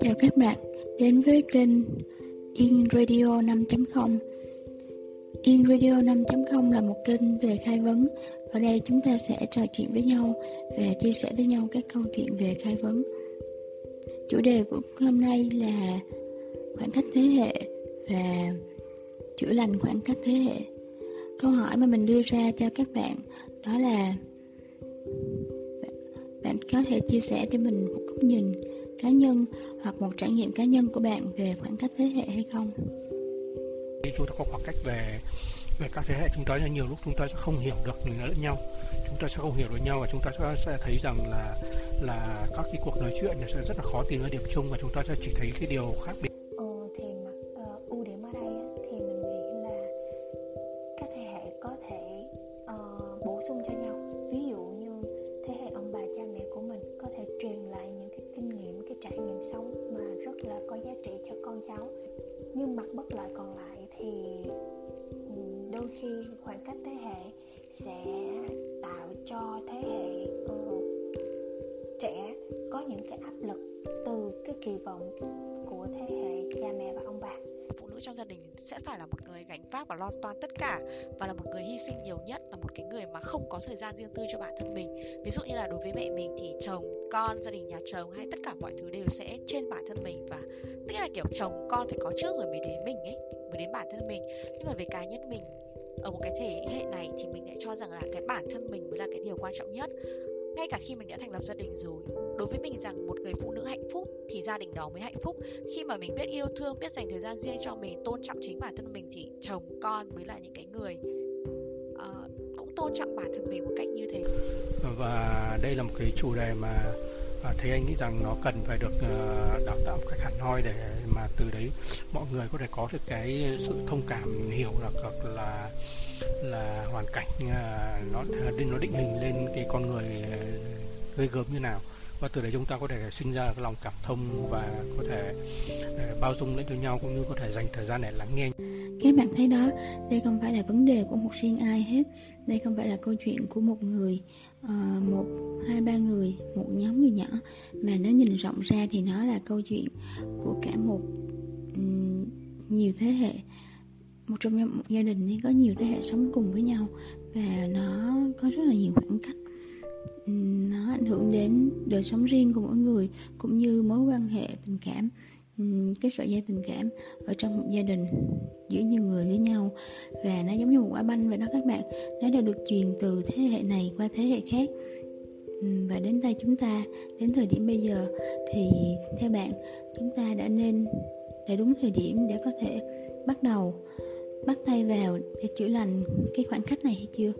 Chào các bạn, đến với kênh In Radio 5.0 In Radio 5.0 là một kênh về khai vấn. Ở đây chúng ta sẽ trò chuyện với nhau và chia sẻ với nhau các câu chuyện về khai vấn. Chủ đề của hôm nay là khoảng cách thế hệ và chữa lành khoảng cách thế hệ. Câu hỏi mà mình đưa ra cho các bạn đó là bạn có thể chia sẻ cho mình một góc nhìn cá nhân hoặc một trải nghiệm cá nhân của bạn về khoảng cách thế hệ hay không? Chúng ta có khoảng cách về về các thế hệ chúng ta nhiều lúc chúng ta sẽ không hiểu được lẫn nhau. Chúng ta sẽ không hiểu được nhau và chúng ta sẽ thấy rằng là là các cái cuộc nói chuyện sẽ rất là khó tìm ra điểm chung và chúng ta sẽ chỉ thấy cái điều khác biệt. Nhưng mặt bất lợi còn lại thì ừ, đôi khi khoảng cách thế hệ sẽ tạo cho thế hệ uh, trẻ có những cái áp lực từ cái kỳ vọng trong gia đình sẽ phải là một người gánh vác và lo toan tất cả, và là một người hy sinh nhiều nhất, là một cái người mà không có thời gian riêng tư cho bản thân mình. Ví dụ như là đối với mẹ mình thì chồng, con, gia đình, nhà chồng hay tất cả mọi thứ đều sẽ trên bản thân mình và tức là, kiểu, chồng, con phải có trước rồi mới đến mình ấy, mới đến bản thân mình. Nhưng mà về cá nhân mình, ở một cái thể hệ này thì mình lại cho rằng là cái bản thân mình mới là cái điều quan trọng nhất ngay cả khi mình đã thành lập gia đình rồi đối với mình rằng một người phụ nữ hạnh phúc thì gia đình đó mới hạnh phúc. Khi mà mình biết yêu thương biết dành thời gian riêng cho mình tôn trọng chính bản thân mình thì chồng con mới là những cái người uh, cũng tôn trọng bản thân mình một cách như thế. Và đây là một cái chủ đề mà à, thấy anh nghĩ rằng nó cần phải được uh, đào tạo một cách hẳn hoi để mà từ đấy mọi người có thể có được cái sự thông cảm hiểu được là là hoàn cảnh uh, nó nó định hình lên cái con người ờ, gây gớm như nào. Và từ đấy chúng ta có thể sinh ra cái lòng cảm thông và có thể uh, bao dung lẫn cho nhau cũng như có thể dành thời gian để lắng nghe. Các bạn thấy đó đây không phải là vấn đề của một riêng ai hết. Đây không phải là câu chuyện của một người uh, một hai ba người một nhóm người nhỏ. Mà nếu nhìn rộng ra thì nó là câu chuyện của cả một um, nhiều thế hệ. Một trong một gia đình thì có nhiều thế hệ sống cùng với nhau và nó có rất là nhiều khoảng cách. Ừ, nó ảnh hưởng đến đời sống riêng của mỗi người cũng như mối quan hệ tình cảm cái sợi dây tình cảm ở trong một gia đình giữa nhiều người với nhau và nó giống như một quả banh vậy đó các bạn. Nó đã được truyền từ thế hệ này qua thế hệ khác. Và đến tay chúng ta, đến thời điểm bây giờ thì theo bạn, chúng ta đã nên để đúng thời điểm để có thể bắt đầu, bắt tay vào để chữa lành cái khoảng cách này hay chưa?